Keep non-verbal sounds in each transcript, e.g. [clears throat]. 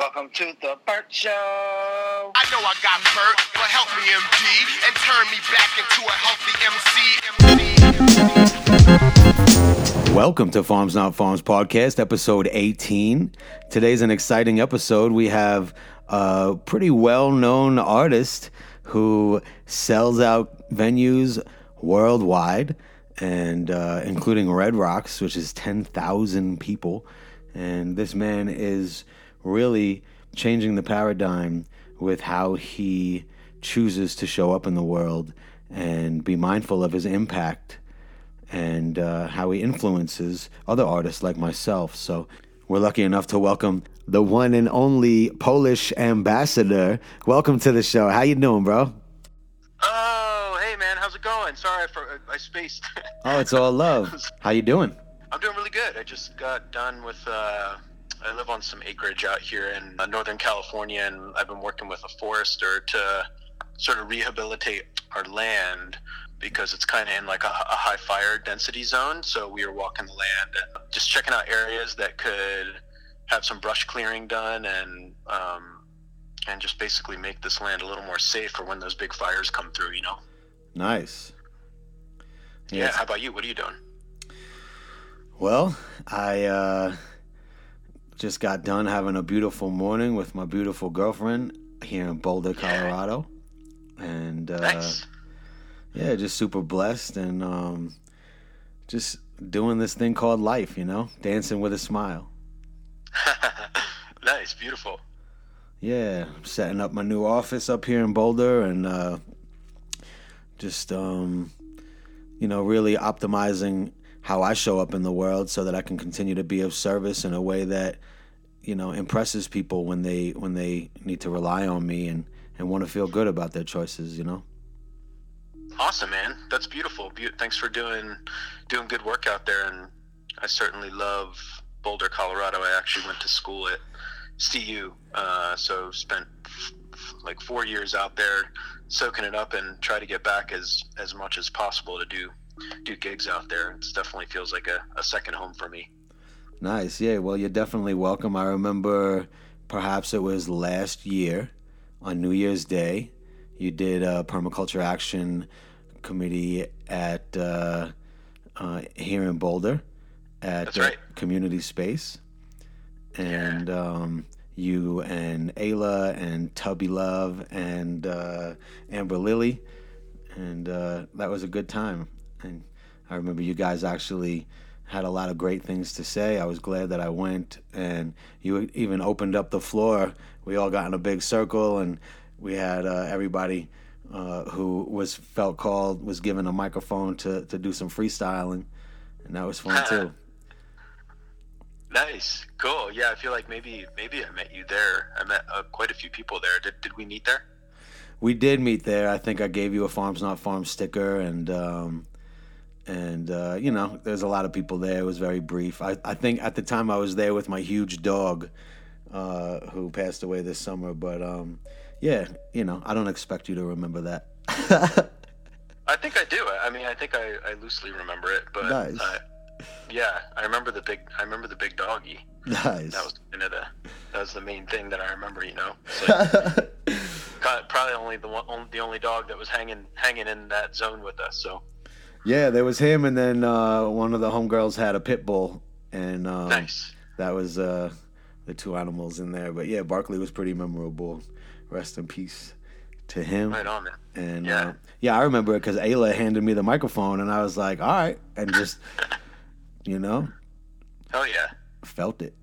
Welcome to the Burt Show. I know I got hurt, but help me, MD, and turn me back into a healthy MC. Welcome to Farms Not Farms podcast, episode 18. Today's an exciting episode. We have a pretty well known artist who sells out venues worldwide, and uh, including Red Rocks, which is 10,000 people. And this man is really changing the paradigm with how he chooses to show up in the world and be mindful of his impact and uh, how he influences other artists like myself. So we're lucky enough to welcome the one and only Polish ambassador. Welcome to the show. How you doing, bro? Oh, hey man, how's it going? Sorry for I spaced. Oh, it's all love. [laughs] How you doing? I'm doing really good. I just got done with. Uh, I live on some acreage out here in uh, Northern California, and I've been working with a forester to sort of rehabilitate our land because it's kind of in like a, a high fire density zone. So we were walking the land and just checking out areas that could have some brush clearing done and um, and just basically make this land a little more safe for when those big fires come through. You know. Nice. Yeah. Yes. How about you? What are you doing? Well, I uh, just got done having a beautiful morning with my beautiful girlfriend here in Boulder, Colorado, and uh, Nice. yeah, just super blessed and um, just doing this thing called life. You know, dancing with a smile. [laughs] nice. Beautiful. Yeah, I'm setting up my new office up here in Boulder and uh, just, um, you know, really optimizing how I show up in the world so that I can continue to be of service in a way that, you know, impresses people when they when they need to rely on me and, and want to feel good about their choices, you know? Awesome, man. That's beautiful. Beau- Thanks for doing doing good work out there, and I certainly love Boulder, Colorado. I actually went to school at CU, uh, so spent f- f- like four years out there soaking it up and try to get back as as much as possible to do do gigs out there. It definitely feels like a, a second home for me. Nice. Yeah, well, you're definitely welcome. I remember perhaps it was last year on New Year's Day, you did a permaculture action committee at uh, uh, here in Boulder at right. community space. And um, you and Ayla and Tubby Love and uh, Amber Lily. And uh, that was a good time. And I remember you guys actually had a lot of great things to say. I was glad that I went, and you even opened up the floor. We all got in a big circle, and we had uh, everybody uh, who was felt called was given a microphone to to do some freestyling, and that was fun [laughs] too. Nice, cool. Yeah, I feel like maybe maybe I met you there. I met uh, quite a few people there. Did did we meet there? We did meet there. I think I gave you a Farms Not Farm sticker, and um, and uh, you know, there's a lot of people there. It was very brief. I, I think at the time I was there with my huge dog, uh, who passed away this summer. But um, yeah, you know, I don't expect you to remember that. I think I do. I mean, I think I, I loosely remember it, but Nice. uh, yeah, I remember the big. I remember the big doggy. nice. That was kind of the that was the main thing that I remember. You know, like, [laughs] probably only the one, only, the only dog that was hanging hanging in that zone with us. So yeah, there was him, and then uh, one of the homegirls had a pit bull, and um, nice. that was uh, the two animals in there. But yeah, Barkley was pretty memorable. Rest in peace to him. Right on, man. And Yeah. uh, yeah, I remember it because Ayla handed me the microphone, and I was like, "All right," and just, [laughs] you know, Oh yeah, felt it.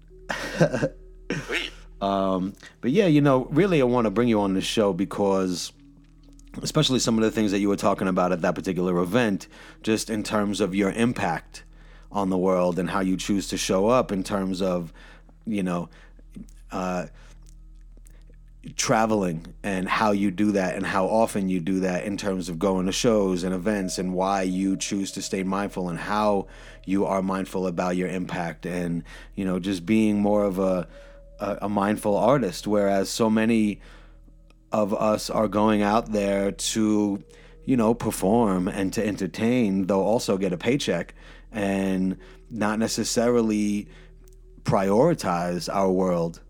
sweet. [laughs] um, but yeah, you know, really, I want to bring you on the show because, especially some of the things that you were talking about at that particular event, just in terms of your impact on the world and how you choose to show up in terms of, you know, uh, traveling and how you do that and how often you do that in terms of going to shows and events and why you choose to stay mindful and how you are mindful about your impact and you know just being more of a a, a mindful artist. Whereas so many of us are going out there to you know perform and to entertain though also get a paycheck and not necessarily prioritize our world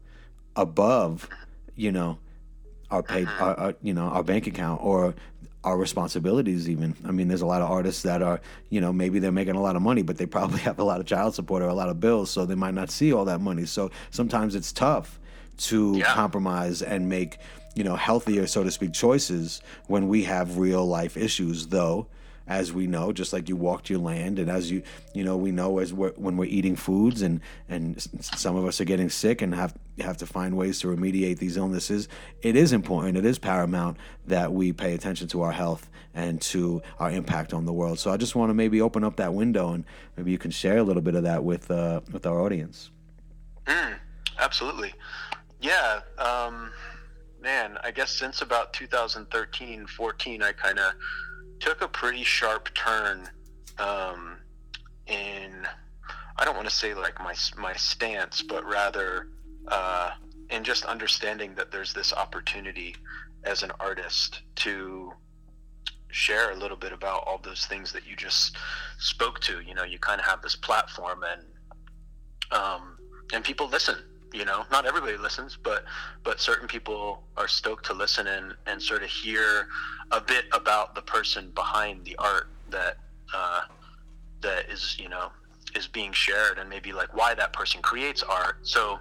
above, you know, our pay, Mm-hmm. our, our, you know, our bank account or our responsibilities. Even, I mean, there's a lot of artists that are, you know, maybe they're making a lot of money, but they probably [laughs] have a lot of child support or a lot of bills, so they might not see all that money. So sometimes it's tough to Yeah. compromise and make, you know, healthier, so to speak, choices when we have real life issues, though as we know, just like you walked your land, and as you you know, we know as we're, when we're eating foods, and and some of us are getting sick and have have to find ways to remediate these illnesses. It is important. It is paramount that we pay attention to our health and to our impact on the world. So I just want to maybe open up that window, and maybe you can share a little bit of that with uh, with our audience. Absolutely. Yeah. Um, man, I guess since about 2013, 14, I kind of took a pretty sharp turn um, in, I don't want to say like my, my stance, but rather uh, in just understanding that there's this opportunity as an artist to share a little bit about all those things that you just spoke to. You know, you kind of have this platform and um, and people listen. You know, not everybody listens, but but certain people are stoked to listen and and sort of hear a bit about the person behind the art that uh, that is you know is being shared and maybe like why that person creates art. So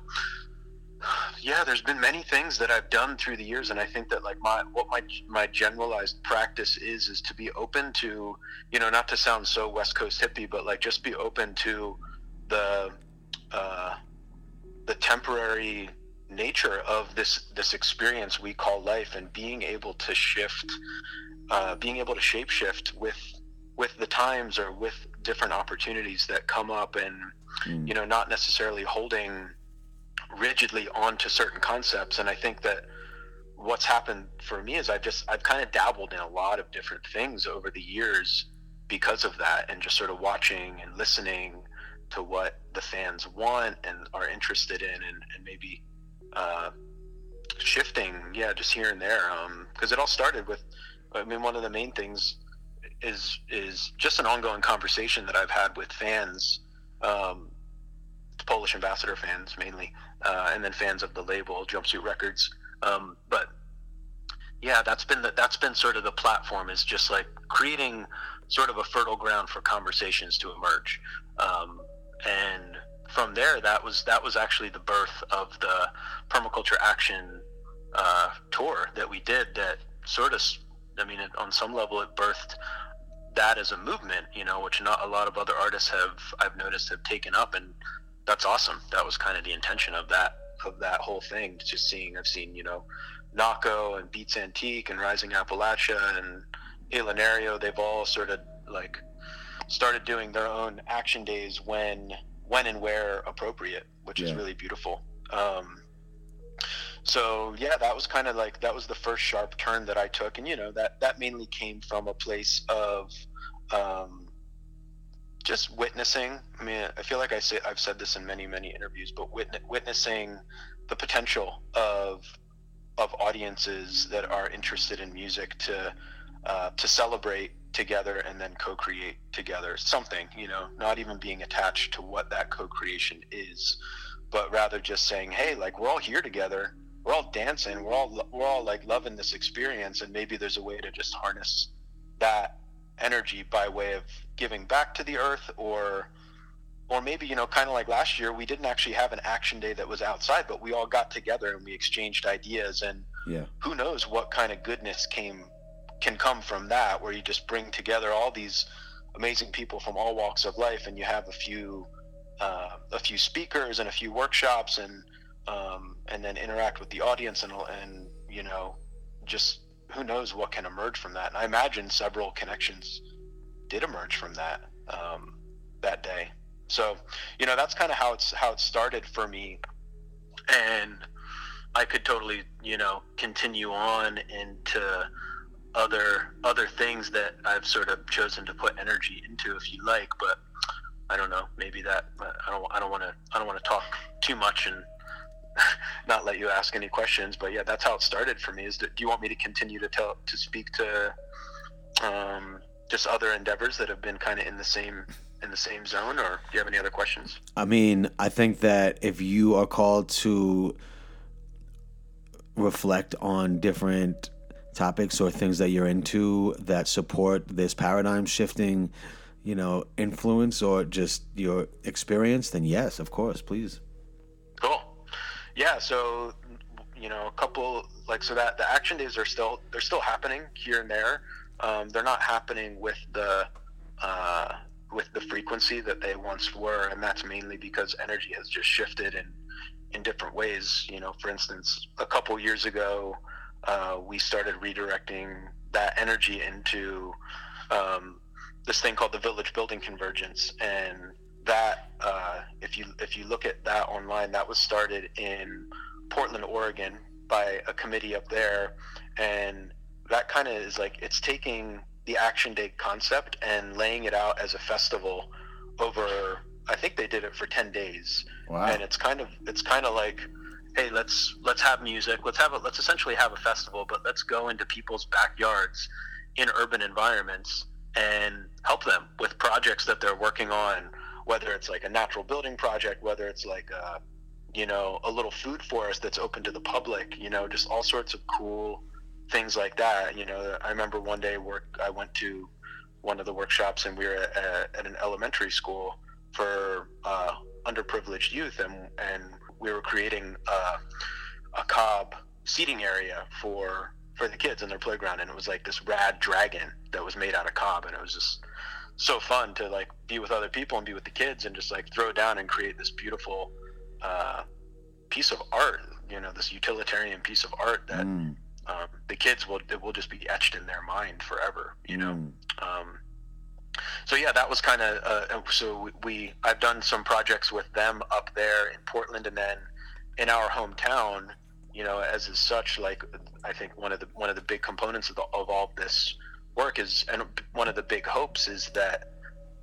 yeah, there's been many things that I've done through the years, and I think that like my what my my generalized practice is is to be open to you know not to sound so West Coast hippie, but like just be open to the uh, the temporary nature of this this experience we call life, and being able to shift, uh, being able to shapeshift with with the times or with different opportunities that come up, and Mm. you know not necessarily holding rigidly onto certain concepts and i think that what's happened for me is i've just i've kind of dabbled in a lot of different things over the years because of that and just sort of watching and listening to what the fans want and are interested in and, and maybe uh, shifting yeah just here and there because it all started with i mean one of the main things is is just an ongoing conversation that i've had with fans um, Polish ambassador fans mainly, uh, and then fans of the label Jumpsuit Records. Um, but yeah, that's been the, that's been sort of the platform is just like creating sort of a fertile ground for conversations to emerge. Um, and from there, that was that was actually the birth of the permaculture action uh, tour that we did. That sort of, I mean, it, on some level, it birthed that as a movement, you know, which not a lot of other artists have I've noticed have taken up, and that's awesome. That was kind of the intention of that of that whole thing. Just seeing, I've seen, you know, Nahko and Beats Antique and Rising Appalachia and Ayla Nereo. They've all sort of like started doing their own action days when when and where appropriate, which is really beautiful. Um, so yeah, that was kind of like that was the first sharp turn that I took, and you know that that mainly came from a place of um, just witnessing. I mean, I feel like I say I've said this in many many interviews, but witness, witnessing the potential of of audiences that are interested in music to uh, to celebrate together and then co-create together something you know not even being attached to what that co-creation is but rather just saying hey like we're all here together. We're all dancing. We're all we're all like loving this experience. And maybe there's a way to just harness that energy by way of giving back to the earth or or maybe you know kind of like last year we didn't actually have an action day that was outside but we all got together and we exchanged ideas and Yeah. who knows what kind of goodness came can come from that where you just bring together all these amazing people from all walks of life and you have a few uh, a few speakers and a few workshops and um, and then interact with the audience and and you know just who knows what can emerge from that. And I imagine several connections did emerge from that um, that day. So you know that's kind of how it's how it started for me. And I could totally, you know, continue on into other other things that I've sort of chosen to put energy into, if you like. But I don't know. Maybe that I don't. I don't want to. I don't want to talk too much and [laughs] not let you ask any questions. But yeah, that's how it started for me. Is that do you want me to continue to tell to speak to um, just other endeavors that have been kind of in the same in the same zone, or do you have any other questions? I mean, I think that if you are called to reflect on different topics or things that you're into that support this paradigm shifting, you know, influence or just your experience, then yes, of course, please. Cool. Yeah. So, you know, a couple like so that the action days are still they're still happening here and there. Um, they're not happening with the uh, with the frequency that they once were, and that's mainly because energy has just shifted in in different ways. You know, for instance, a couple years ago, uh, we started redirecting that energy into um, this thing called the village building convergence, and that uh, if you if you look at that online, that was started in Portland, Oregon, by a committee up there, and that kind of is like it's taking the action day concept and laying it out as a festival over I think they did it for 10 days. Wow. And it's kind of it's kind of like hey, let's let's have music. Let's have a, let's essentially have a festival, but let's go into people's backyards in urban environments and help them with projects that they're working on, whether it's like a natural building project, whether it's like a you know, a little food forest that's open to the public, you know, just all sorts of cool things like that. You know, I remember one day work I went to one of the workshops and we were at, at an elementary school for uh, underprivileged youth, and and we were creating uh, a cob seating area for for the kids in their playground, and it was like this rad dragon that was made out of cob, and it was just so fun to like be with other people and be with the kids and just like throw down and create this beautiful uh, piece of art. You know, this utilitarian piece of art that. Mm. Um, the kids will it will just be etched in their mind forever. You know, Mm. um, so yeah, that was kind of uh, so we, I've done some projects with them up there in Portland, and then in our hometown. You know, as is such, like I think one of the one of the big components of, the, of all this work is, and one of the big hopes is that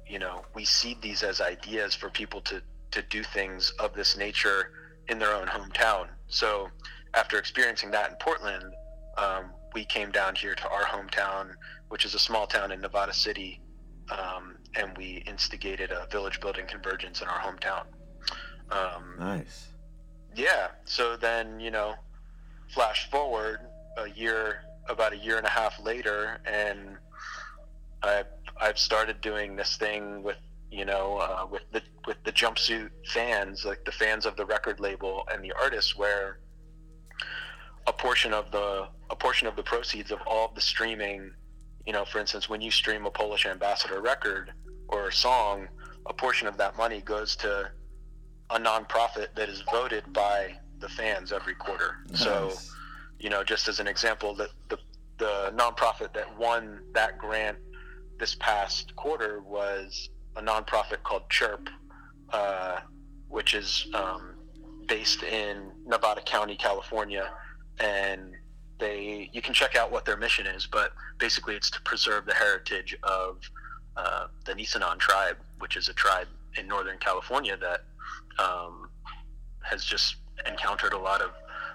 you know we seed these as ideas for people to to do things of this nature in their own hometown. So after experiencing that in Portland, um, we came down here to our hometown, which is a small town in Nevada City, um, and we instigated a village building convergence in our hometown. Um, Nice. yeah. So then, you know, flash forward a year, about a year and a half later, and I I've started doing this thing with you know uh, with the with the jumpsuit fans, like the fans of the record label and the artists, where a portion of the a portion of the proceeds of all of the streaming, you know, for instance, when you stream a Polish Ambassador record or a song, a portion of that money goes to a nonprofit that is voted by the fans every quarter. So, you know, just as an example, the, the the nonprofit that won that grant this past quarter was a nonprofit called Chirp, uh, which is um, based in Nevada County, California, and they you can check out what their mission is, but basically it's to preserve the heritage of uh, the Nisenan tribe, which is a tribe in Northern California that um, has just encountered a lot of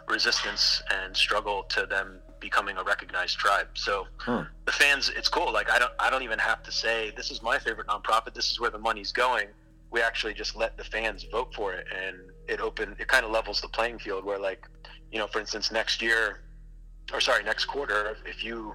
resistance and struggle to them becoming a recognized tribe. So Huh. the fans, it's cool. Like I don't, I don't even have to say this is my favorite nonprofit. This is where the money's going. We actually just let the fans vote for it, and it open, it kind of levels the playing field. Where like, you know, for instance, next year, or sorry, next quarter, if you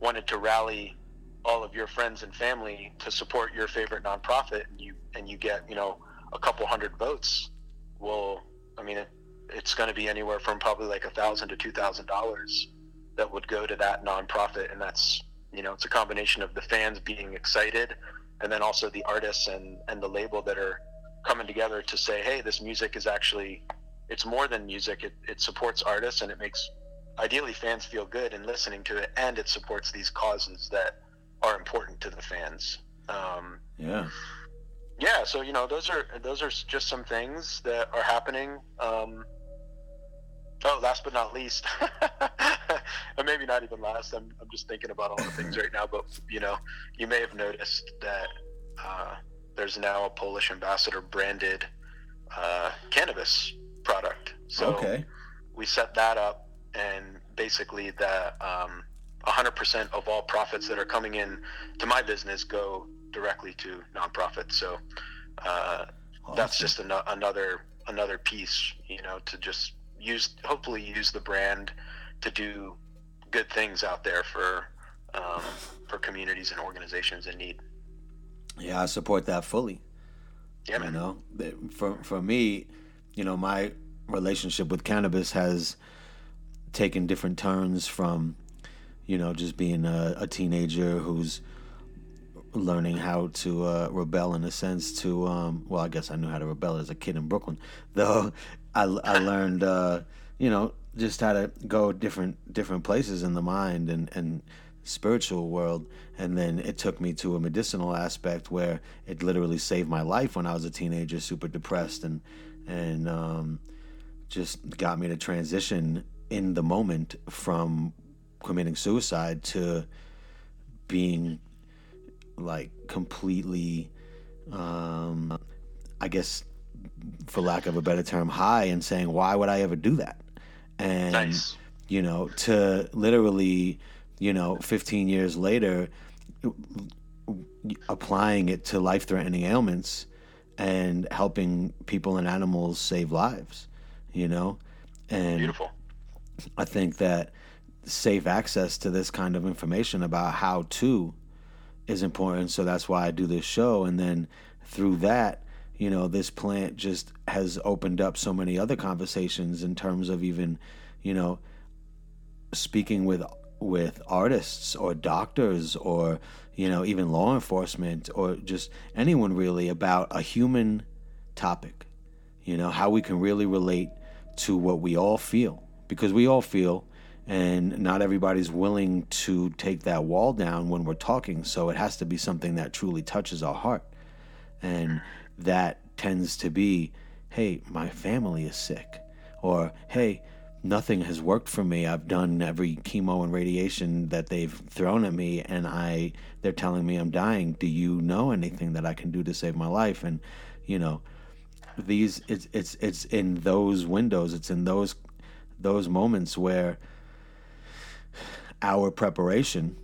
wanted to rally all of your friends and family to support your favorite nonprofit, and you and you get you know a couple hundred votes, well, I mean, it, it's going to be anywhere from probably like a thousand to two thousand dollars that would go to that nonprofit, and that's you know it's a combination of the fans being excited, and then also the artists and and the label that are coming together to say, hey, this music is actually it's more than music. It it supports artists and it makes ideally fans feel good in listening to it, and it supports these causes that are important to the fans. Um, Yeah. yeah so you know those are those are just some things that are happening um oh last but not least [laughs] and maybe not even last I'm, I'm just thinking about all the things right now but you know you may have noticed that uh, there's now a polish ambassador branded uh, cannabis product so okay. we set that up and basically that um, 100% of all profits that are coming in to my business go directly to nonprofits so uh, that's just an- another another piece you know to just use hopefully use the brand to do good things out there for um, for communities and organizations in need. Yeah, I support that fully. Yeah, You know, for for me, you know, my relationship with cannabis has taken different turns from, you know, just being a, a teenager who's learning how to uh, rebel in a sense to, um, well, I guess I knew how to rebel as a kid in Brooklyn, [laughs] though I, I learned, uh, you know, just how to go different different places in the mind and and spiritual world. And then it took me to a medicinal aspect where it literally saved my life when I was a teenager super depressed and and um, just got me to transition in the moment from committing suicide to being like completely um, I guess for lack of a better term high and saying why would I ever do that and Nice. you know to literally you know 15 years later applying it to life threatening ailments and helping people and animals save lives you know and Beautiful. I think that safe access to this kind of information about how to is important. So that's why I do this show. And then through that, you know, this plant just has opened up so many other conversations in terms of even, you know, speaking with with artists or doctors or you know even law enforcement or just anyone really about a human topic you know how we can really relate to what we all feel because we all feel and not everybody's willing to take that wall down when we're talking. So it has to be something that truly touches our heart. And that tends to be hey my family is sick. Or hey nothing has worked for me. I've done every chemo and radiation that they've thrown at me and i they're telling me i'm dying. Do you know anything that i can do to save my life? And you know these it's it's it's in those windows. It's in those those moments where our preparation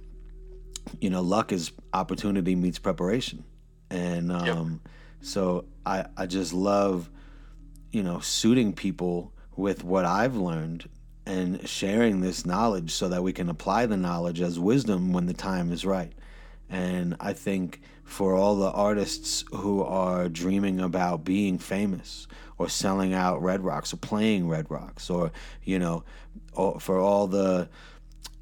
you know luck is opportunity meets preparation. And um so i i just love you know suiting people with what i've learned and sharing this knowledge so that we can apply the knowledge as wisdom when the time is right and i think for all the artists who are dreaming about being famous or selling out red rocks or playing red rocks or you know or for all the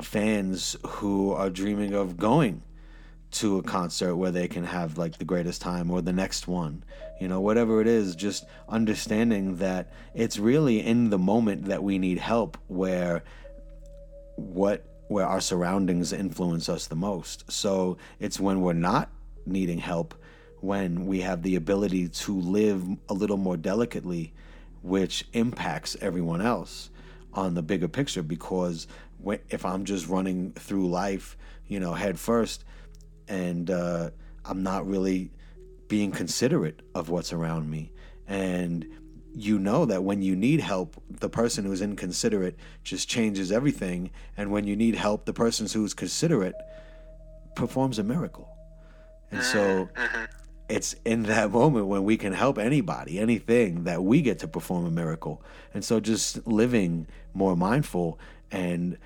fans who are dreaming of going to a concert where they can have like the greatest time or the next one you know whatever it is just understanding that it's really in the moment that we need help where what where our surroundings influence us the most. So it's when we're not needing help when we have the ability to live a little more delicately which impacts everyone else on the bigger picture. Because if I'm just running through life, you know, head first, and uh, I'm not really being considerate of what's around me, and you know that when you need help, the person who's inconsiderate just changes everything, and when you need help, the person who's considerate performs a miracle, and so mm-hmm, mm-hmm. it's in that moment when we can help anybody, anything that we get to perform a miracle. And so just living more mindful and,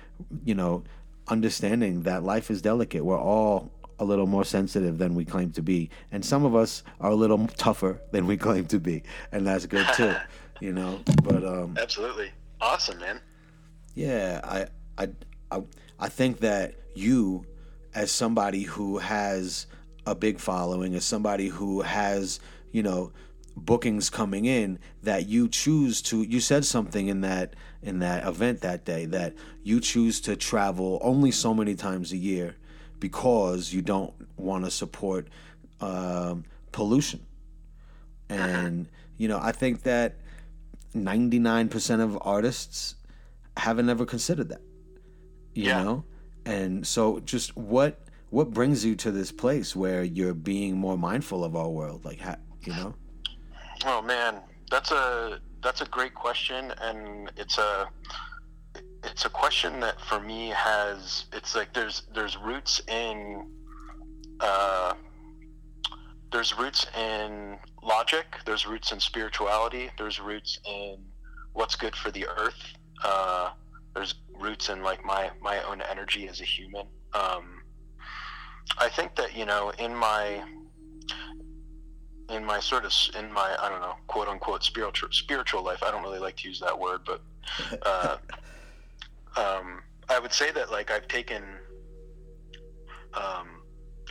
you know, understanding that life is delicate. We're all a little more sensitive than we claim to be. And some of us are a little tougher than we claim to be. And that's good too, [laughs] you know. But um Absolutely. Awesome, man. yeah, I, I, I, I think that you, as somebody who has a big following, as somebody who has, you know, bookings coming in, that you choose to. You said something in that in that event that day that you choose to travel only so many times a year because you don't want to support um, pollution. And you know, I think that ninety nine percent of artists haven't ever considered that. You Yeah. know? And so just what what brings you to this place where you're being more mindful of our world? Like how you know? Oh man, that's a that's a great question, and it's a it's a question that for me has it's like there's there's roots in uh, there's roots in logic, there's roots in spirituality, there's roots in what's good for the earth. Uh, there's roots in like my my own energy as a human. Um, I think that you know in my in my sort of in my I don't know quote unquote spiritual spiritual life. I don't really like to use that word, but uh, [laughs] um, I would say that like I've taken um,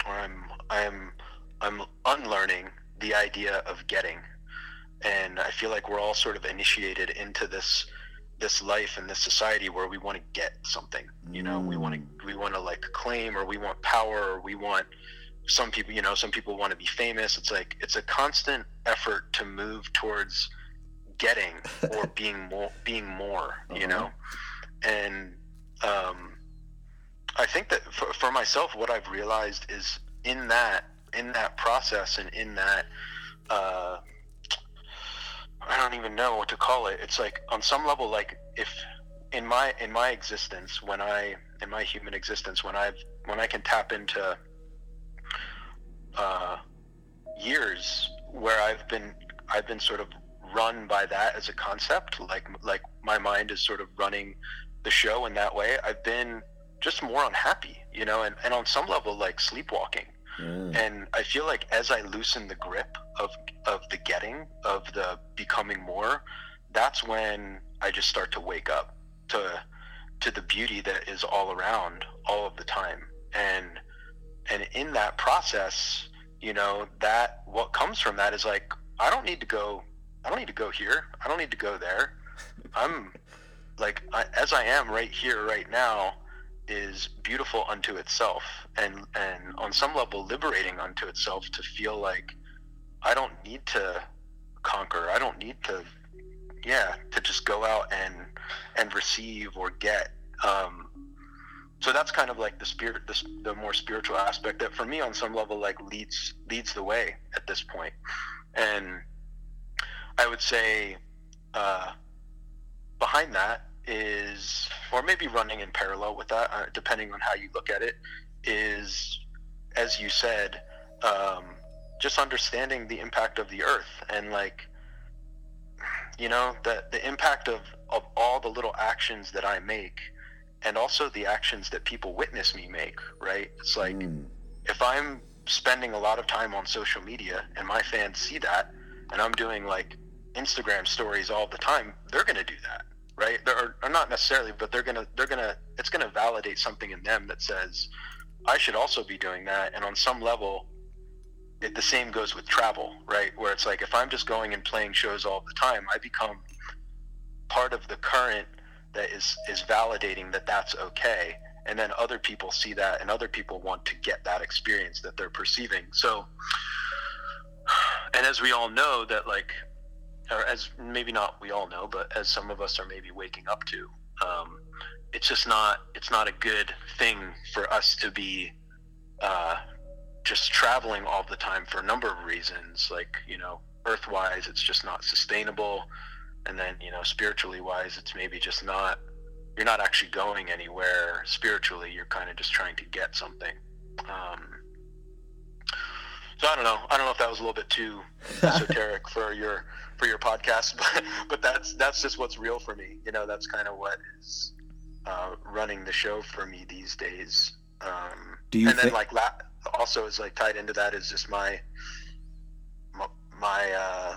or I'm I'm I'm unlearning the idea of getting, and I feel like we're all sort of initiated into this this life and this society where we want to get something. You know, mm. we want to we want to like claim or we want power or we want some people you know some people want to be famous it's like it's a constant effort to move towards getting [laughs] or being more being more you uh-huh. know and um, i think that for, for myself what i've realized is in that in that process and in that uh, i don't even know what to call it it's like on some level like if in my in my existence when i in my human existence when i've when i can tap into uh, years where I've been I've been sort of run by that as a concept. Like like my mind is sort of running the show in that way. I've been just more unhappy, you know, and, and on some level like sleepwalking. Mm. And I feel like as I loosen the grip of of the getting, of the becoming more, that's when I just start to wake up to to the beauty that is all around all of the time. And and in that process you know that what comes from that is like i don't need to go i don't need to go here i don't need to go there i'm like I, as i am right here right now is beautiful unto itself and and on some level liberating unto itself to feel like i don't need to conquer. I don't need to yeah to just go out and and receive or get. Um so that's kind of like the spirit the, the more spiritual aspect that for me on some level like leads leads the way at this point. And i would say uh, behind that is or maybe running in parallel with that uh, depending on how you look at it is as you said um, just understanding the impact of the earth and like you know the the impact of of all the little actions that i make and also the actions that people witness me make, right? It's like mm. if I'm spending a lot of time on social media and my fans see that and I'm doing like Instagram stories all the time, they're going to do that, right? They're, or not necessarily, but they're to they're to it's to validate something in them that says I should also be doing that and on some level it, the same goes with travel, right? Where it's like if I'm just going and playing shows all the time, I become part of the current that is is validating that that's okay and then other people see that and other people want to get that experience that they're perceiving so [sighs] and as we all know that like or as maybe not we all know but as some of us are maybe waking up to um, it's just not it's not a good thing for us to be uh, just traveling all the time for a number of reasons like you know earthwise it's just not sustainable and then you know spiritually wise it's maybe just not you're not actually going anywhere spiritually you're kind of just trying to get something um, so i don't know i don't know if that was a little bit too [laughs] esoteric for your for your podcast [laughs] but but that's that's just what's real for me you know that's kind of what is uh, running the show for me these days um, do you and then like la- also is like tied into that is just my my, my uh,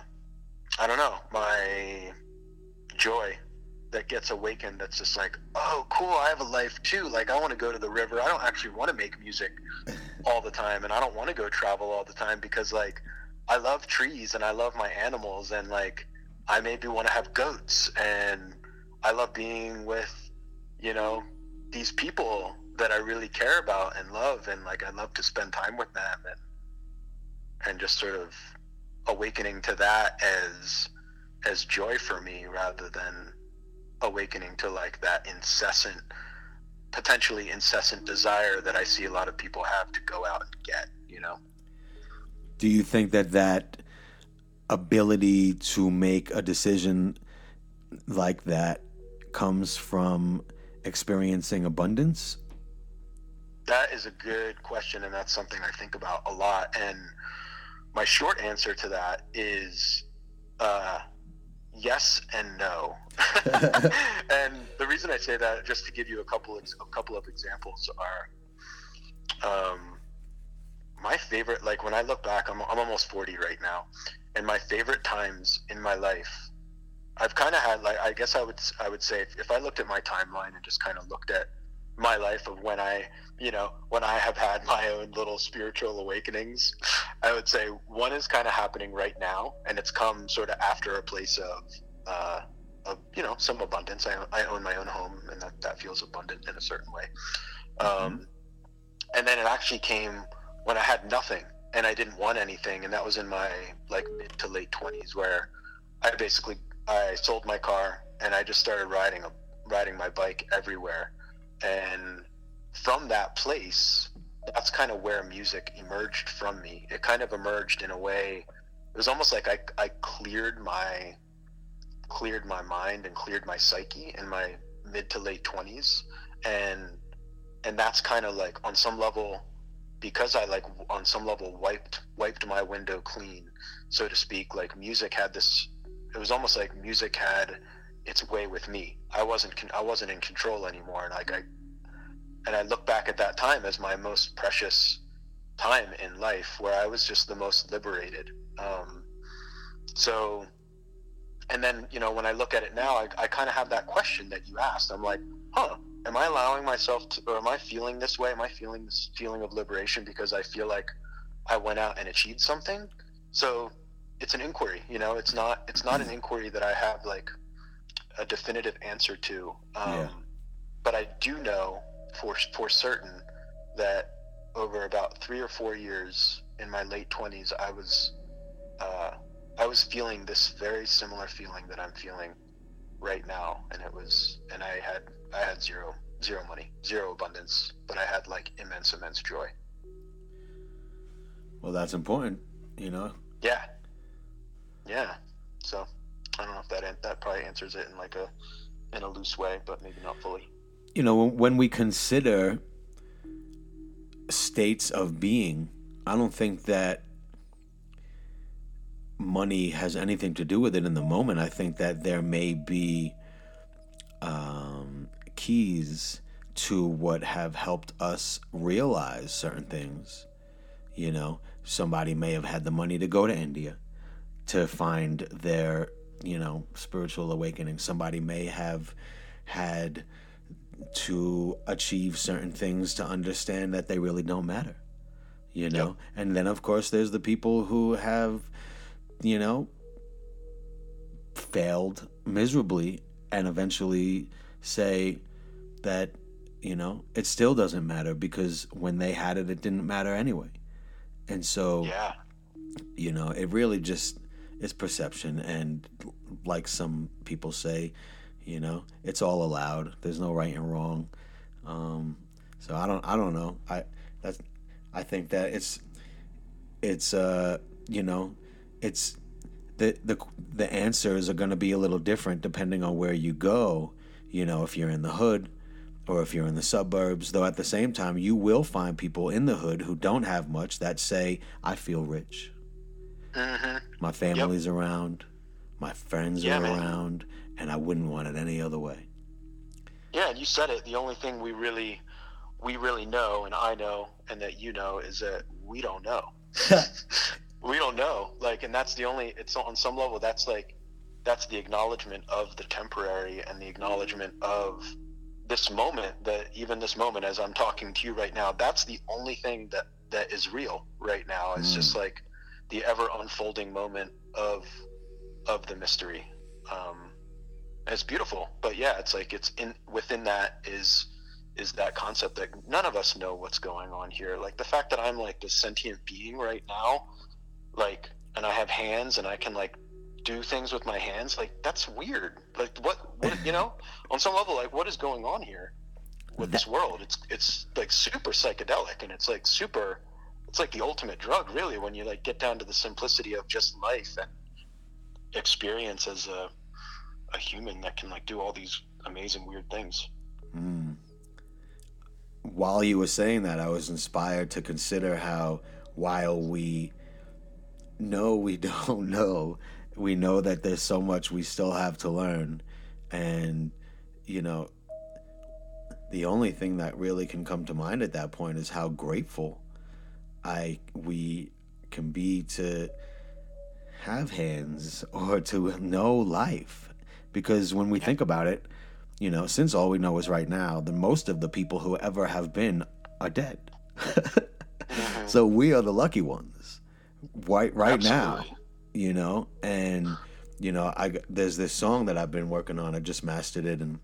I don't know, my joy that gets awakened that's just like, oh, cool, I have a life too. Like, I want to go to the river. I don't actually want to make music all the time, and I don't want to go travel all the time because, like, I love trees and I love my animals, and, like, I maybe want to have goats, and I love being with, you know, these people that I really care about and love, and, like, I love to spend time with them and, and just sort of awakening to that as as joy for me rather than awakening to like that incessant potentially incessant desire that I see a lot of people have to go out and get, you know. Do you think that that ability to make a decision like that comes from experiencing abundance? That is a good question and that's something I think about a lot and my short answer to that is uh, yes and no. [laughs] [laughs] and the reason I say that, just to give you a couple of, a couple of examples, are um, my favorite. Like when I look back, I'm I'm almost 40 right now, and my favorite times in my life, I've kind of had like I guess I would I would say if, if I looked at my timeline and just kind of looked at my life of when I, you know, when I have had [laughs] my own little spiritual awakenings, I would say one is kind of happening right now, and it's come sort of after a place of, uh, of you know, some abundance. I, I own my own home, and that, that feels abundant in a certain way. Mm-hmm. Um, and then it actually came when I had nothing and I didn't want anything, and that was in my like mid to late twenties, where I basically I sold my car and I just started riding a, riding my bike everywhere. And from that place that's kind of where music emerged from me. It kind of emerged in a way it was almost like i, I cleared my cleared my mind and cleared my psyche in my mid to late 20s and and that's kind of like on some level because i like on some level wiped wiped my window clean so to speak like music had this it was almost like music had its way with me. I wasn't I wasn't in control anymore, and like I and I look back at that time as my most precious time in life, where I was just the most liberated. Um, so, and then you know when I look at it now, I, I kind of have that question that you asked. I'm like, huh, am I allowing myself to, or am I feeling this way? Am I feeling this feeling of liberation because I feel like I went out and achieved something? So it's an inquiry. You know, it's not it's not an inquiry that I have like a definitive answer to. Um, yeah. But I do know for for certain that over about three or four years in my late twenties, I was uh, I was feeling this very similar feeling that I'm feeling right now, and it was and I had I had zero zero money, zero abundance, but I had like immense immense joy. Well, that's important, you know. Yeah. Yeah. So I don't know if that that probably answers it in like a in a loose way, but maybe not fully. You know, when we consider states of being, I don't think that money has anything to do with it in the moment. I think that there may be um, keys to what have helped us realize certain things. You know, somebody may have had the money to go to India to find their you know, spiritual awakening. Somebody may have had to achieve certain things to understand that they really don't matter, you know? Yep. And then, of course, there's the people who have, you know, failed miserably and eventually say that, you know, it still doesn't matter because when they had it, it didn't matter anyway. And so, yeah. you know, it really just it's perception. And like some people say you know it's all allowed. There's no right and wrong. Um, so i don't i don't know. I that's i think that it's it's uh you know it's the the the answers are going to be a little different depending on where you go you know if you're in the hood or if you're in the suburbs though at the same time you will find people in the hood who don't have much that say i feel rich Mm-hmm. My family's yep. around, my friends yeah, are man. around, and I wouldn't want it any other way. Yeah, and you said it. The only thing we really we really know and I know and that you know is that we don't know. [laughs] [laughs] we don't know. Like and that's the only it's on some level that's like that's the acknowledgement of the temporary and the acknowledgement of this moment that even this moment as I'm talking to you right now, that's the only thing that that is real right now. It's mm. just like the ever unfolding moment of of the mystery. Um, it's beautiful, but yeah, it's like it's in within that is is that concept that none of us know what's going on here. Like the fact that I'm like this sentient being right now, like, and I have hands and I can like do things with my hands. Like that's weird. Like what, what you know, [laughs] on some level, like what is going on here with this world? It's it's like super psychedelic and it's like super it's like the ultimate drug, really, when you like get down to the simplicity of just life and experience as a a human that can like do all these amazing weird things. Mm. While you were saying that, I was inspired to consider how while we know we [laughs] don't know, we know that there's so much we still have to learn. And you know the only thing that really can come to mind at that point is how grateful I we can be to have hands or to know life. Because when we think about it you know since all we know is right now the most of the people who ever have been are dead. [laughs] Mm-hmm. So we are the lucky ones. Right right now. Absolutely. You know? And you know i there's this song that i've been working on. I just mastered it and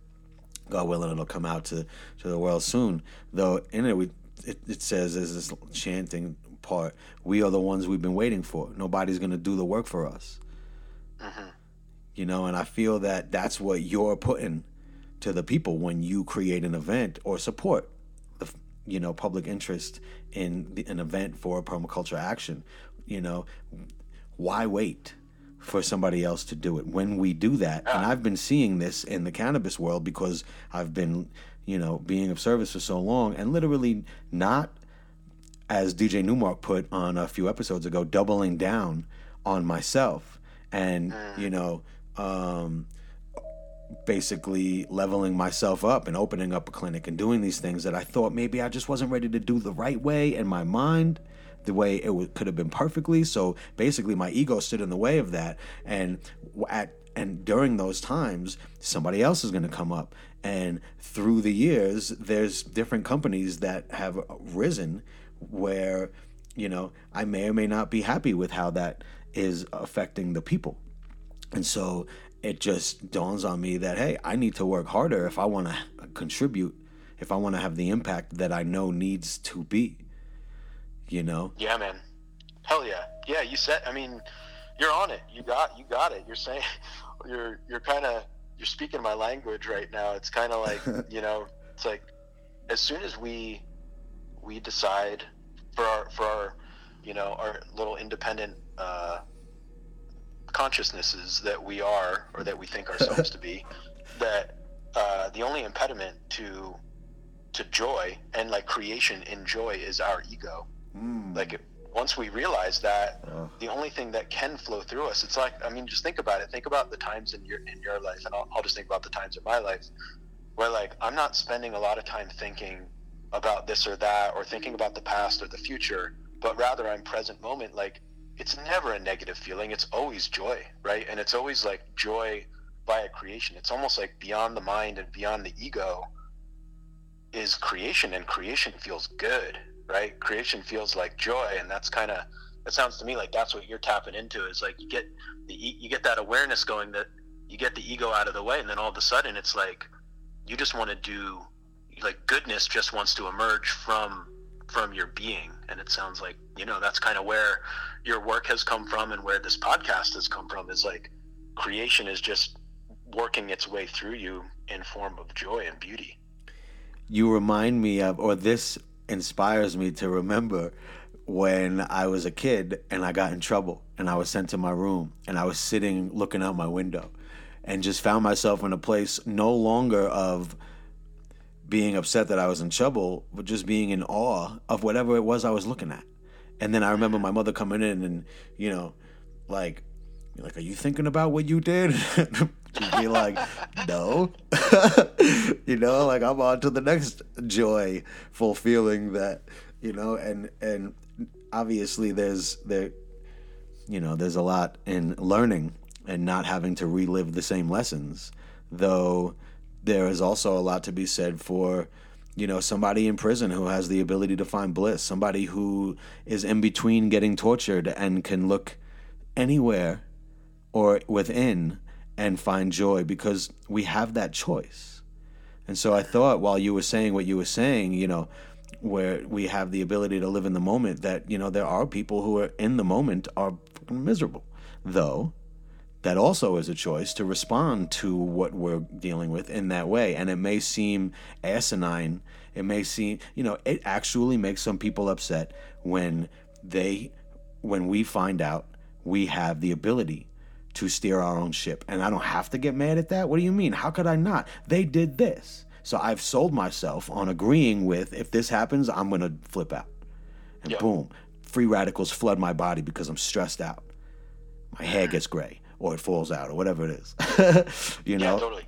god willing it'll come out to to the world soon. Though in it we it, it says there's this chanting part. We are the ones we've been waiting for. Nobody's gonna do the work for us. Uh-huh. you know and i feel that that's what you're putting to the people when you create an event or support the you know public interest in the, an event for permaculture action. You know why wait for somebody else to do it? When we do that and i've been seeing this in the cannabis world because i've been you know being of service for so long and literally not as DJ Newmark put on a few episodes ago, doubling down on myself and, you know, um, basically leveling myself up and opening up a clinic and doing these things that I thought maybe I just wasn't ready to do the right way in my mind, the way it w- could have been perfectly. So basically, my ego stood in the way of that. And at and during those times, somebody else is going to come up. And through the years, there's different companies that have risen where, you know, I may or may not be happy with how that is affecting the people. And so it just dawns on me that, hey, I need to work harder if I want to contribute, if I want to have the impact that I know needs to be. You know? Yeah, man. Hell yeah. Yeah, you said. I mean, you're on it. You got. You got it. You're saying. [laughs] You're. You're kind of. You're speaking my language right now. It's kind of like [laughs] you know. It's like as soon as we we decide for our for our you know our little independent uh, consciousnesses that we are or that we think [laughs] ourselves to be that uh, the only impediment to to joy and like creation in joy is our ego Mm. like it, once we realize that Oh. the only thing that can flow through us it's like i mean just think about it. Think about the times in your in your life and i'll, I'll just think about the times in my life where like i'm not spending a lot of time thinking about this or that or thinking about the past or the future but rather i'm present moment like it's never a negative feeling. It's always joy right? And it's always like joy via creation. It's almost like beyond the mind and beyond the ego is creation and creation feels good right? Creation feels like joy and that's kind of it sounds to me like that's what you're tapping into is like you get the you get that awareness going that you get the ego out of the way and then all of a sudden it's like you just want to do like goodness just wants to emerge from from your being. And it sounds like you know that's kind of where your work has come from and where this podcast has come from is like creation is just working its way through you in form of joy and beauty. You remind me of, or this inspires me to remember when I was a kid and I got in trouble and I was sent to my room and I was sitting looking out my window and just found myself in a place no longer of being upset that I was in trouble, but just being in awe of whatever it was I was looking at. And then I remember my mother coming in and, you know, like, like, are you thinking about what you did? [laughs] She'd be like, no. [laughs] you know, like I'm on to the next joyful feeling that, you know, and and obviously there's there you know, there's a lot in learning and not having to relive the same lessons. Though there is also a lot to be said for you know somebody in prison who has the ability to find bliss somebody who is in between getting tortured and can look anywhere or within and find joy because we have that choice. And so I thought while you were saying what you were saying, you know, where we have the ability to live in the moment, that, you know, there are people who are in the moment are miserable. Though that also is a choice to respond to what we're dealing with in that way. And it may seem asinine. It may seem, you know, it actually makes some people upset when they, when we find out we have the ability to steer our own ship. And I don't have to get mad at that. What do you mean? How could I not? They did this. So I've sold myself on agreeing with if this happens, I'm going to flip out. And Yeah. boom, free radicals flood my body because I'm stressed out. My hair gets gray. or it falls out or whatever it is. [laughs] you know? Yeah, totally.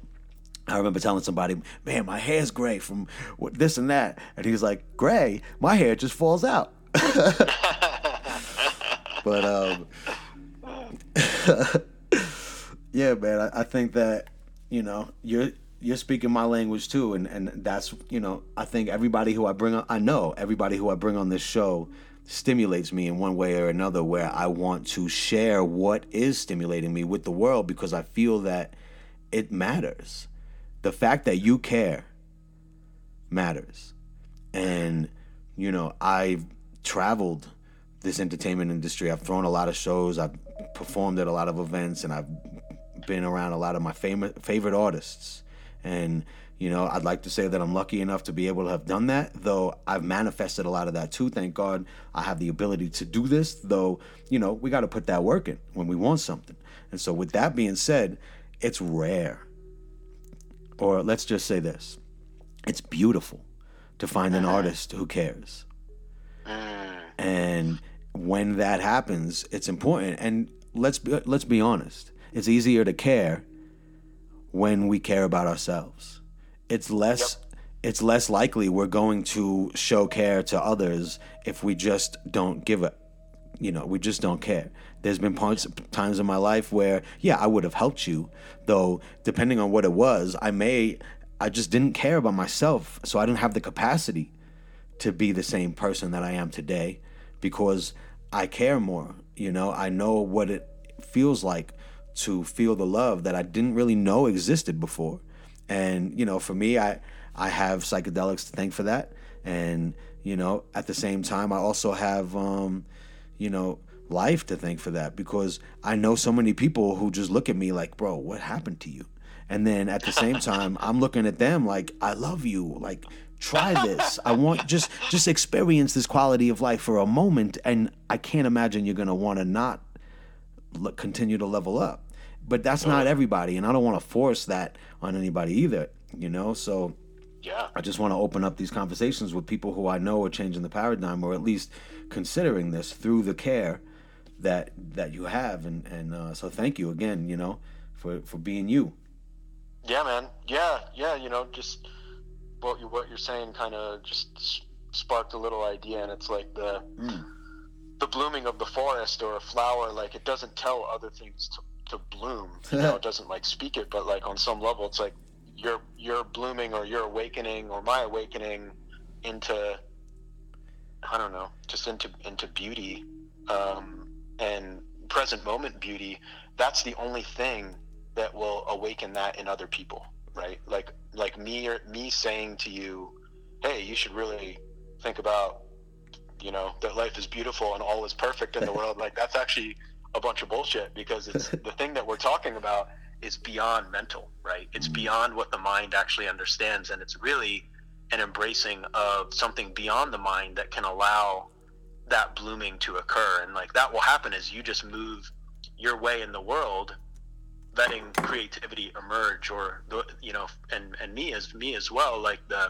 I remember telling somebody, "Man, my hair's gray from this and that," and he's like, "Gray? My hair just falls out." [laughs] [laughs] but um, yeah, man, I, I think that you know you're you're speaking my language too, and and that's you know I think everybody who I bring on, I know everybody who I bring on this show stimulates me in one way or another where I want to share what is stimulating me with the world because I feel that it matters. The fact that you care matters. And, you know, I've traveled this entertainment industry. I've thrown a lot of shows. I've performed at a lot of events and I've been around a lot of my favorite favorite artists. And, you know, I'd like to say that I'm lucky enough to be able to have done that, though I've manifested a lot of that too. Thank God I have the ability to do this, though, you know, we got to put that work in when we want something. And so, with that being said, it's rare or let's just say this it's beautiful to find an uh-huh. artist who cares uh. and when that happens it's important and let's be, let's be honest it's easier to care when we care about ourselves. It's less it's less likely we're going to show care to others if we just don't give a you know we just don't care. There's been points times in my life where yeah i would have helped you though depending on what it was i may i just didn't care about myself so i didn't have the capacity to be the same person that i am today because i care more you know? I know what it feels like to feel the love that i didn't really know existed before and you know for me i i have psychedelics to thank for that and you know at the same time i also have um you know, life to thank for that because I know so many people who just look at me like, bro, what happened to you? And then at the same time, I'm looking at them like, I love you. Like, try this. I want just just experience this quality of life for a moment, and I can't imagine you're gonna want to not continue to level up. But that's not everybody, and I don't want to force that on anybody either. You know, so Yeah. I just want to open up these conversations with people who I know are changing the paradigm, or at least considering this through the care that that you have. And and uh, so thank you again, you know, for for being you. Yeah, man. Yeah, yeah. You know, just what you what you're saying kind of just sparked a little idea, and it's like the Mm. Blooming of the forest or a flower. Like it doesn't tell other things to to bloom. [laughs] You know, it doesn't like speak it, but like on some level, it's like you're you're blooming or you're awakening or my awakening into I don't know, just into into beauty um, and present moment beauty. That's the only thing that will awaken that in other people, right? Like like me or me saying to you, "Hey, you should really think about, you know, that life is beautiful and all is perfect in the world." Like that's actually a bunch of bullshit because it's [laughs] the thing that we're talking about is beyond mental, right? It's mm-hmm. beyond what the mind actually understands, and it's really an embracing of something beyond the mind that can allow that blooming to occur and like that will happen as you just move your way in the world letting creativity emerge or the you know and and me as me as well like the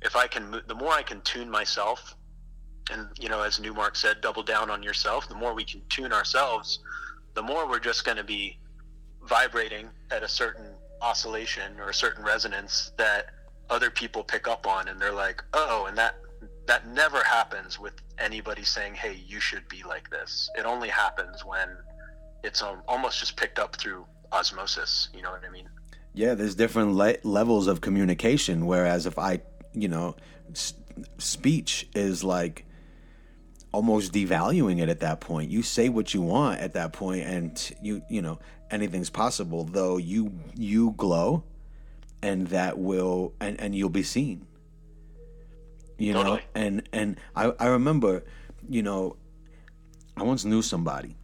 if i can the more i can tune myself and you know as newmark said double down on yourself the more we can tune ourselves the more we're just going to be vibrating at a certain oscillation or a certain resonance that other people pick up on and they're like oh and that that never happens with anybody saying hey you should be like this it only happens when it's um, almost just picked up through osmosis you know what i mean Yeah, there's different le- levels of communication. Whereas if I, you know, s- speech is like almost devaluing it at that point. You say what you want at that point, and you, you know, anything's possible. Though you you glow, and that will and and you'll be seen. You know, Totally. and and I I remember, you know, I once knew somebody.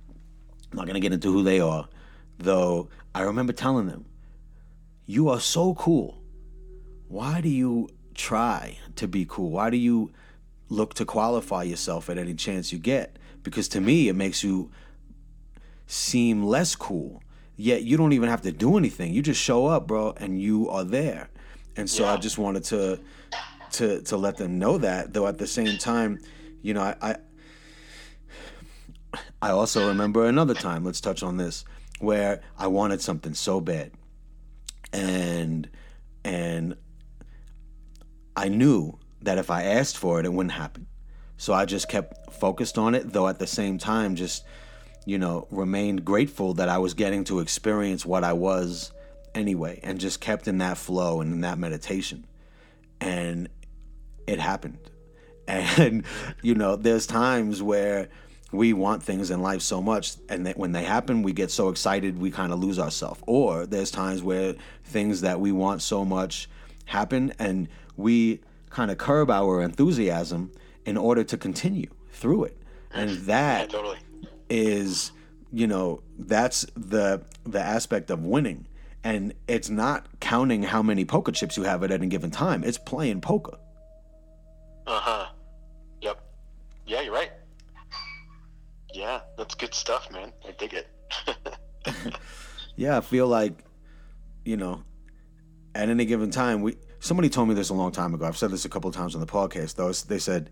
I'm not gonna get into who they are, though. I remember telling them, "You are so cool. Why do you try to be cool? Why do you look to qualify yourself at any chance you get? Because to me, it makes you seem less cool. Yet you don't even have to do anything. You just show up, bro, and you are there. And so I just wanted to to to let them know that. Though at the same time, you know, I I, I also remember another time. Let's touch on this where I wanted something so bad, and and I knew that if I asked for it, it wouldn't happen. So I just kept focused on it, though at the same time, just you know, remained grateful that I was getting to experience what I was anyway, and just kept in that flow and in that meditation, and it happened. [laughs] And you know, there's times where we want things in life so much and that when they happen we get so excited we kind of lose ourselves or there's times where things that we want so much happen and we kind of curb our enthusiasm in order to continue through it and that Yeah, totally. is you know that's the the aspect of winning and it's not counting how many poker chips you have at any given time it's playing poker Uh huh. Yep. Yeah, you're right. Yeah, that's good stuff, man. I dig it. [laughs] yeah i feel like you know at any given time we somebody told me this a long time ago. I've said this a couple of times on the podcast though. They said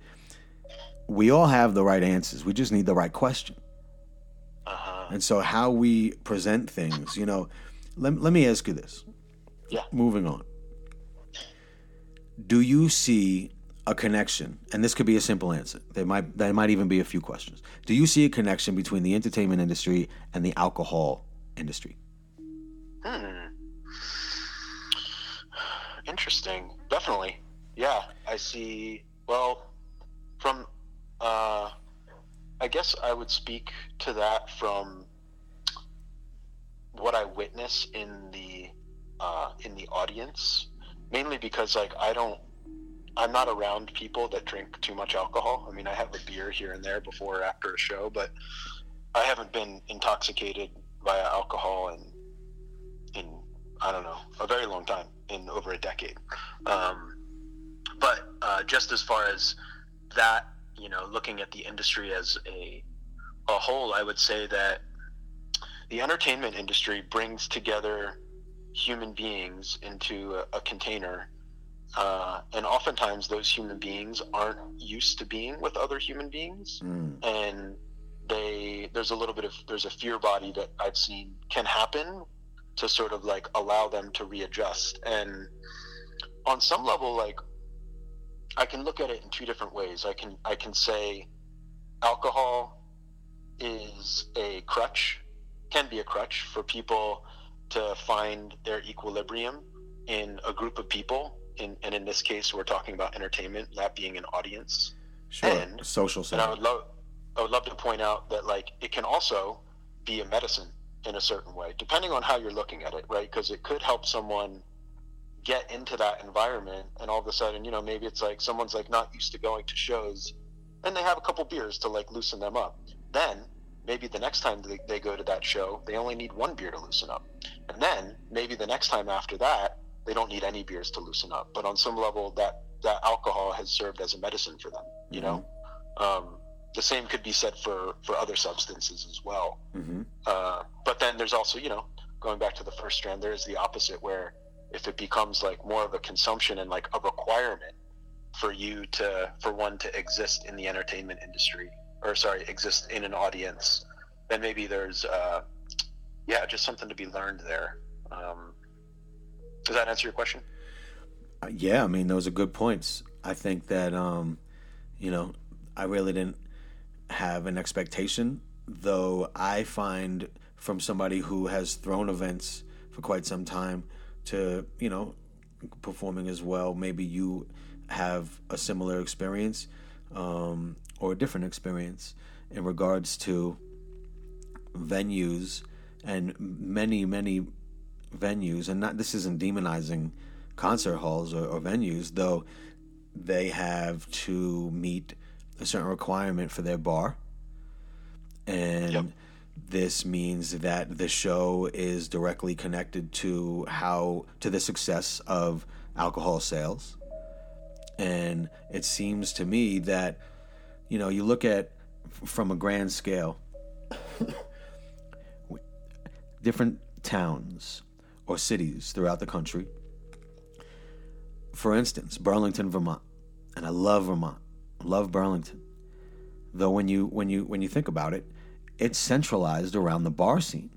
we all have the right answers. We just need the right question. Uh huh. and so how we present things you know let, let me ask you this. Yeah. moving on. Do you see a connection? And this could be a simple answer. There might there might even be a few questions. Do you see a connection between the entertainment industry and the alcohol industry? Hmm. Interesting. Definitely. Yeah, I see. Well, from, uh, I guess I would speak to that from what I witness in the uh, in the audience, mainly because like I don't, I'm not around people that drink too much alcohol. I mean, I have a beer here and there before or after a show, but I haven't been intoxicated via alcohol in in I don't know a very long time, in over a decade. Um, but uh, just as far as that, you know, looking at the industry as a a whole, I would say that the entertainment industry brings together human beings into a, a container. Uh, and oftentimes, those human beings aren't used to being with other human beings Mm. and they there's a little bit of there's a fear body that I've seen can happen to sort of like allow them to readjust. And on some level like I can look at it in two different ways. I can I can say alcohol is a crutch can be a crutch for people to find their equilibrium in a group of people. In, and in this case we're talking about entertainment that being an audience. Sure. And- Social and I would love, I would love to point out that like it can also be a medicine in a certain way, depending on how you're looking at it, right? Because it could help someone get into that environment, and all of a sudden, you know, maybe it's like someone's like not used to going to shows, and they have a couple beers to like loosen them up. Then maybe the next time they, they go to that show, they only need one beer to loosen up, and then maybe the next time after that, they don't need any beers to loosen up. But on some level, that that alcohol has served as a medicine for them. You know, um, the same could be said for for other substances as well. hmm Uh, but then there's also, you know, going back to the first strand, there is the opposite where if it becomes like more of a consumption and like a requirement for you to for one to exist in the entertainment industry or sorry exist in an audience then maybe there's uh yeah just something to be learned there um does that answer your question Uh, yeah, I mean, those are good points. I think that, um, you know, I really didn't have an expectation, though I find from somebody who has thrown events for quite some time to, you know, performing as well, maybe you have a similar experience um, or a different experience in regards to venues and many, many venues, and not this isn't demonizing concert halls or, or venues, though they have to meet a certain requirement for their bar. And Yep. this means that the show is directly connected to how to the success of alcohol sales. And it seems to me that, you know, you look at from a grand scale, [coughs] different towns or cities throughout the country. For instance, Burlington, Vermont, and I love Vermont, love Burlington. Though when you when you when you think about it, it's centralized around the bar scene,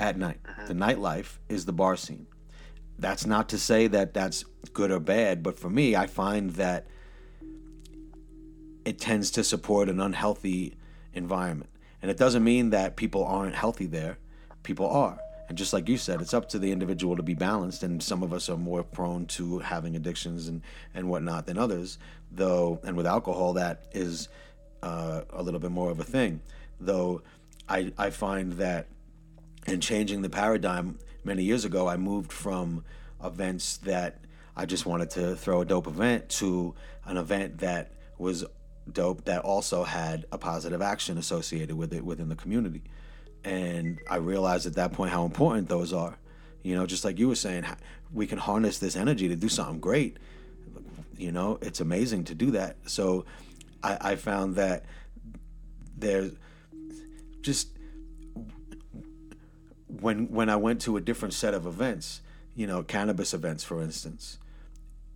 at night. Uh-huh. The nightlife is the bar scene. That's not to say that that's good or bad, but for me, I find that it tends to support an unhealthy environment. And it doesn't mean that people aren't healthy there. People are. And just like you said, it's up to the individual to be balanced. And some of us are more prone to having addictions and, and whatnot than others, though. And with alcohol, that is uh, a little bit more of a thing. Though I, I find that in changing the paradigm many years ago, I moved from events that I just wanted to throw a dope event to an event that was dope that also had a positive action associated with it within the community. And I realized at that point how important those are. You know, just like you were saying, we can harness this energy to do something great. You know, it's amazing to do that. So I, I found that there's just when when I went to a different set of events, you know, cannabis events, for instance,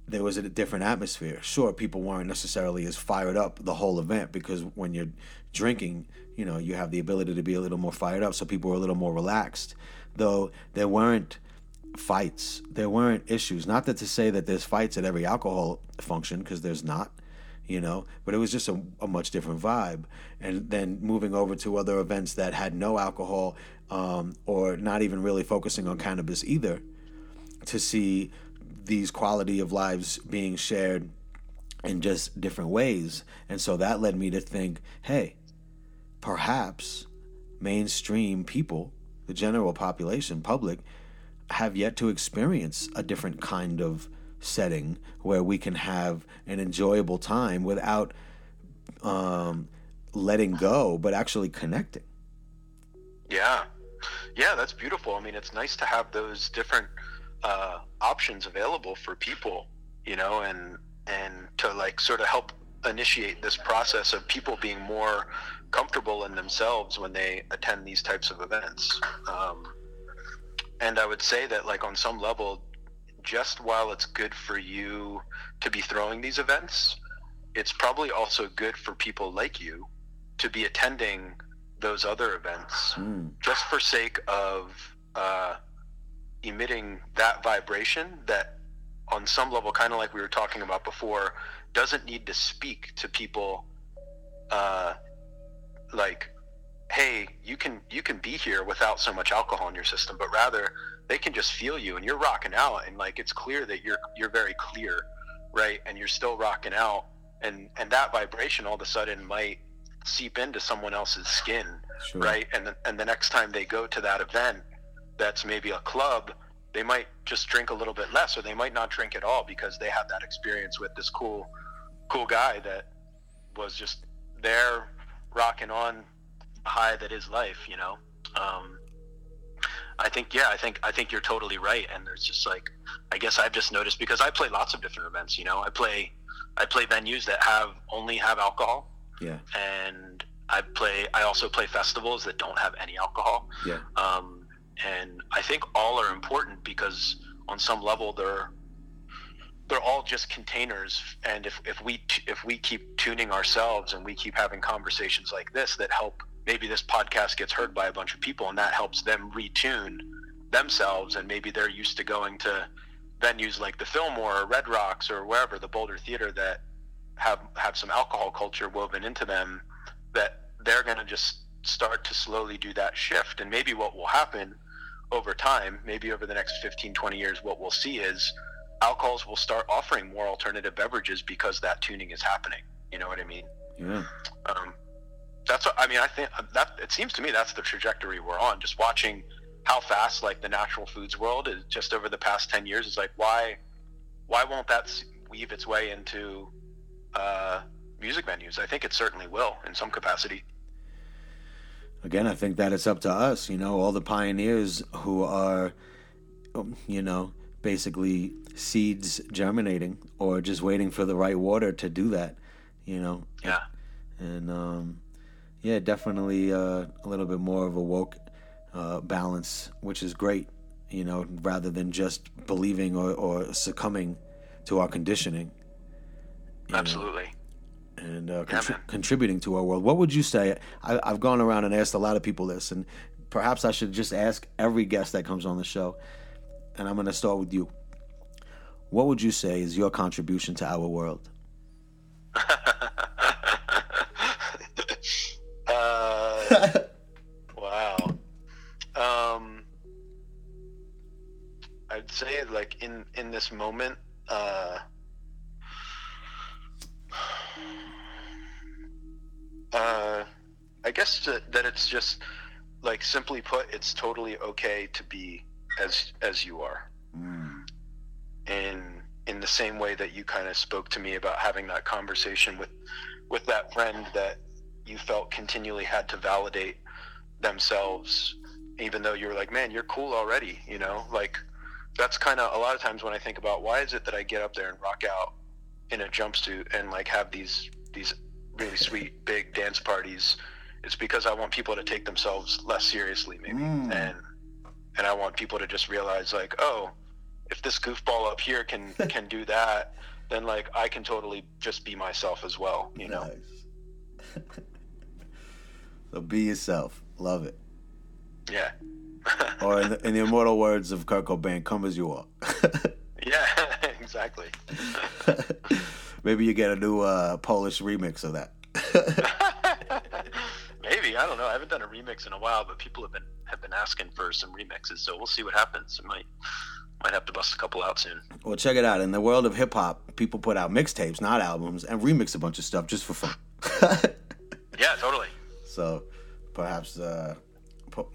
there was a different atmosphere. Sure, people weren't necessarily as fired up the whole event because when you're drinking, you know, you have the ability to be a little more fired up, so people were a little more relaxed. Though there weren't fights, there weren't issues. Not that to say that there's fights at every alcohol function, because there's not, you know, but it was just a, a, much different vibe. And then moving over to other events that had no alcohol um, or not even really focusing on cannabis either, to see these quality of lives being shared in just different ways. And so that led me to think, hey, perhaps mainstream people, the general population, public, have yet to experience a different kind of setting where we can have an enjoyable time without um, letting go, but actually connecting. Yeah. Yeah, that's beautiful. I mean, it's nice to have those different uh, options available for people, you know, and and to like sort of help initiate this process of people being more comfortable in themselves when they attend these types of events. Um, and I would say that like on some level, just while it's good for you to be throwing these events, it's probably also good for people like you to be attending those other events mm. just for sake of uh, emitting that vibration that on some level kind of like we were talking about before doesn't need to speak to people uh, like hey you can you can be here without so much alcohol in your system but rather they can just feel you and you're rocking out. And like it's clear that you're you're very clear right? And you're still rocking out. And and that vibration all of a sudden might seep into someone else's skin sure. right? And the, and the next time they go to that event that's maybe a club, they might just drink a little bit less, or they might not drink at all because they had that experience with this cool, cool guy that was just there, rocking on high that is life. You know, um, I think yeah, I think I think you're totally right. And there's just like, I guess I've just noticed because I play lots of different events. You know, I play, I play venues that have only have alcohol. Yeah. And I play. I also play festivals that don't have any alcohol. Yeah. Um, and I think all are important because on some level they're they're all just containers. And if, if we if we keep tuning ourselves and we keep having conversations like this that help maybe this podcast gets heard by a bunch of people and that helps them retune themselves. And maybe they're used to going to venues like the Fillmore or Red Rocks or wherever the Boulder Theater that have have some alcohol culture woven into them that they're going to just start to slowly do that shift. And maybe what will happen over time, maybe over the next 15, 20 years, what we'll see is alcohols will start offering more alternative beverages because that tuning is happening. You know what I mean? Yeah. Um, that's what I mean. I think that it seems to me that's the trajectory we're on. Just watching how fast like the natural foods world is just over the past 10 years is like, why, why won't that weave its way into uh, music venues? I think it certainly will in some capacity again, I think that it's up to us, you know, all the pioneers who are, you know, basically seeds germinating or just waiting for the right water to do that, you know. Yeah. And um, yeah, definitely uh, a little bit more of a woke uh, balance, which is great, you know, rather than just believing or, or succumbing to our conditioning. Absolutely. Know? and uh, contri- contributing to our world. What would you say? I, have gone around and asked a lot of people this, and perhaps I should just ask every guest that comes on the show, and I'm going to start with you. What would you say is your contribution to our world? [laughs] uh, wow. Um, I'd say like in in this moment, uh, [sighs] uh, I guess that, that it's just like simply put, it's totally okay to be as as you are. In in the same way that you kind of spoke to me about having that conversation with with that friend that you felt continually had to validate themselves even though you were like man you're cool already you know like that's kind of a lot of times when i think about why is it that i get up there and rock out in a jumpsuit and like have these these really sweet big dance parties it's because i want people to take themselves less seriously maybe Mm. and and i want people to just realize like oh if this goofball up here can [laughs] can do that then like i can totally just be myself as well you know Nice. [laughs] so be yourself. Love it. yeah [laughs] Or in the, in the immortal words of Kurt Cobain, come as you are. yeah exactly Maybe you get a new uh, Polish remix of that. maybe i don't know i haven't done a remix in a while but people have been been asking for some remixes so we'll see what happens it might might have to bust a couple out soon well, check it out. In the world of hip hop, people put out mixtapes, not albums, and remix a bunch of stuff just for fun. [laughs] yeah totally so perhaps, uh,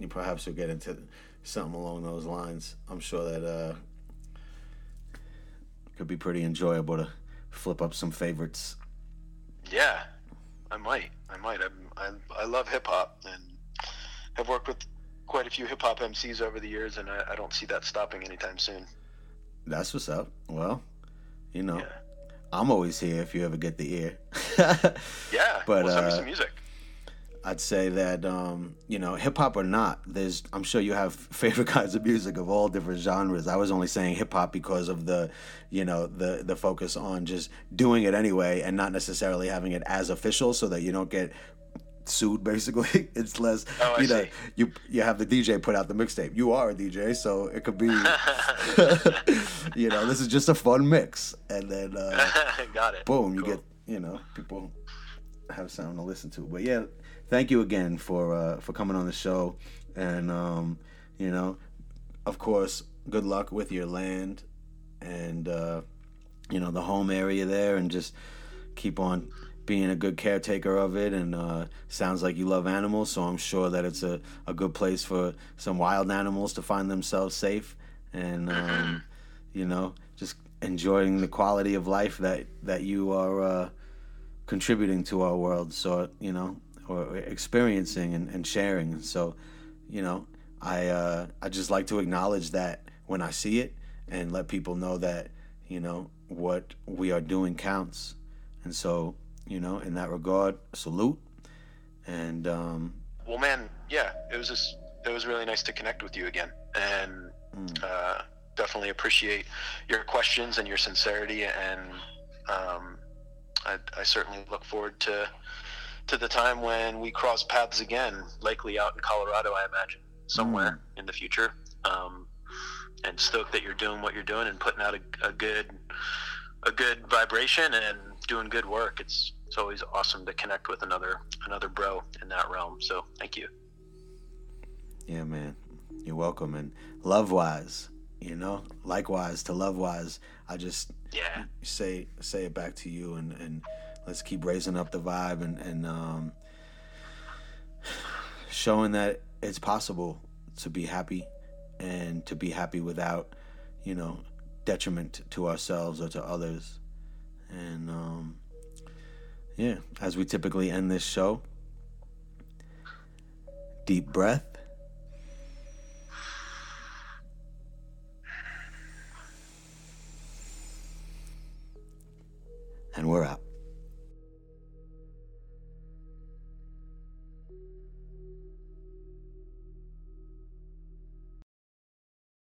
perhaps you'll get into something along those lines. I'm sure that uh, could be pretty enjoyable to flip up some favorites. Yeah, I might. I might. I'm, I I love hip hop and have worked with quite a few hip hop MCs over the years, and I, I don't see that stopping anytime soon. That's what's up. Well, you know, Yeah. I'm always here if you ever get the ear. [laughs] Yeah, [laughs] But, well, send me uh, some music. I'd say that um, you know, hip hop or not, there's I'm sure you have [laughs] favorite kinds of music of all different genres. I was only saying hip hop because of the, you know, the the focus on just doing it anyway and not necessarily having it as official so that you don't get sued basically. [laughs] It's less Oh, you know, see. you you have the DJ put out the mixtape. You are a DJ, so it could be [laughs] [laughs] you know, this is just a fun mix. And then uh Got it. boom, you Cool. get you know people have something to listen to. But yeah, thank you again for uh, for coming on the show, and um, you know, of course, good luck with your land and uh, you know the home area there, and just keep on being a good caretaker of it. And uh, sounds like you love animals, so I'm sure that it's a, a good place for some wild animals to find themselves safe and. Um, [clears throat] you know, just enjoying the quality of life that that you are uh, contributing to our world. So you know, or experiencing and, and sharing. So, you know, I uh, I just like to acknowledge that when I see it and let people know that you know what we are doing counts. And so, you know, in that regard, salute. And um, Well, man, yeah, it was just it was really nice to connect with you again, and Mm. uh, definitely appreciate your questions and your sincerity, and um, I, I certainly look forward to to the time when we cross paths again, likely out in Colorado, I imagine, somewhere in the future. Um, and stoked that you're doing what you're doing and putting out a, a good a good vibration and doing good work. It's it's always awesome to connect with another another bro in that realm. So thank you. Yeah, man. You're welcome. And love wise, you know, likewise to love wise, I just Yeah. say say it back to you and, and let's keep raising up the vibe and, and um, showing that it's possible to be happy and to be happy without, you know, detriment to ourselves or to others. And um, yeah, as we typically end this show, deep breath. And we're out.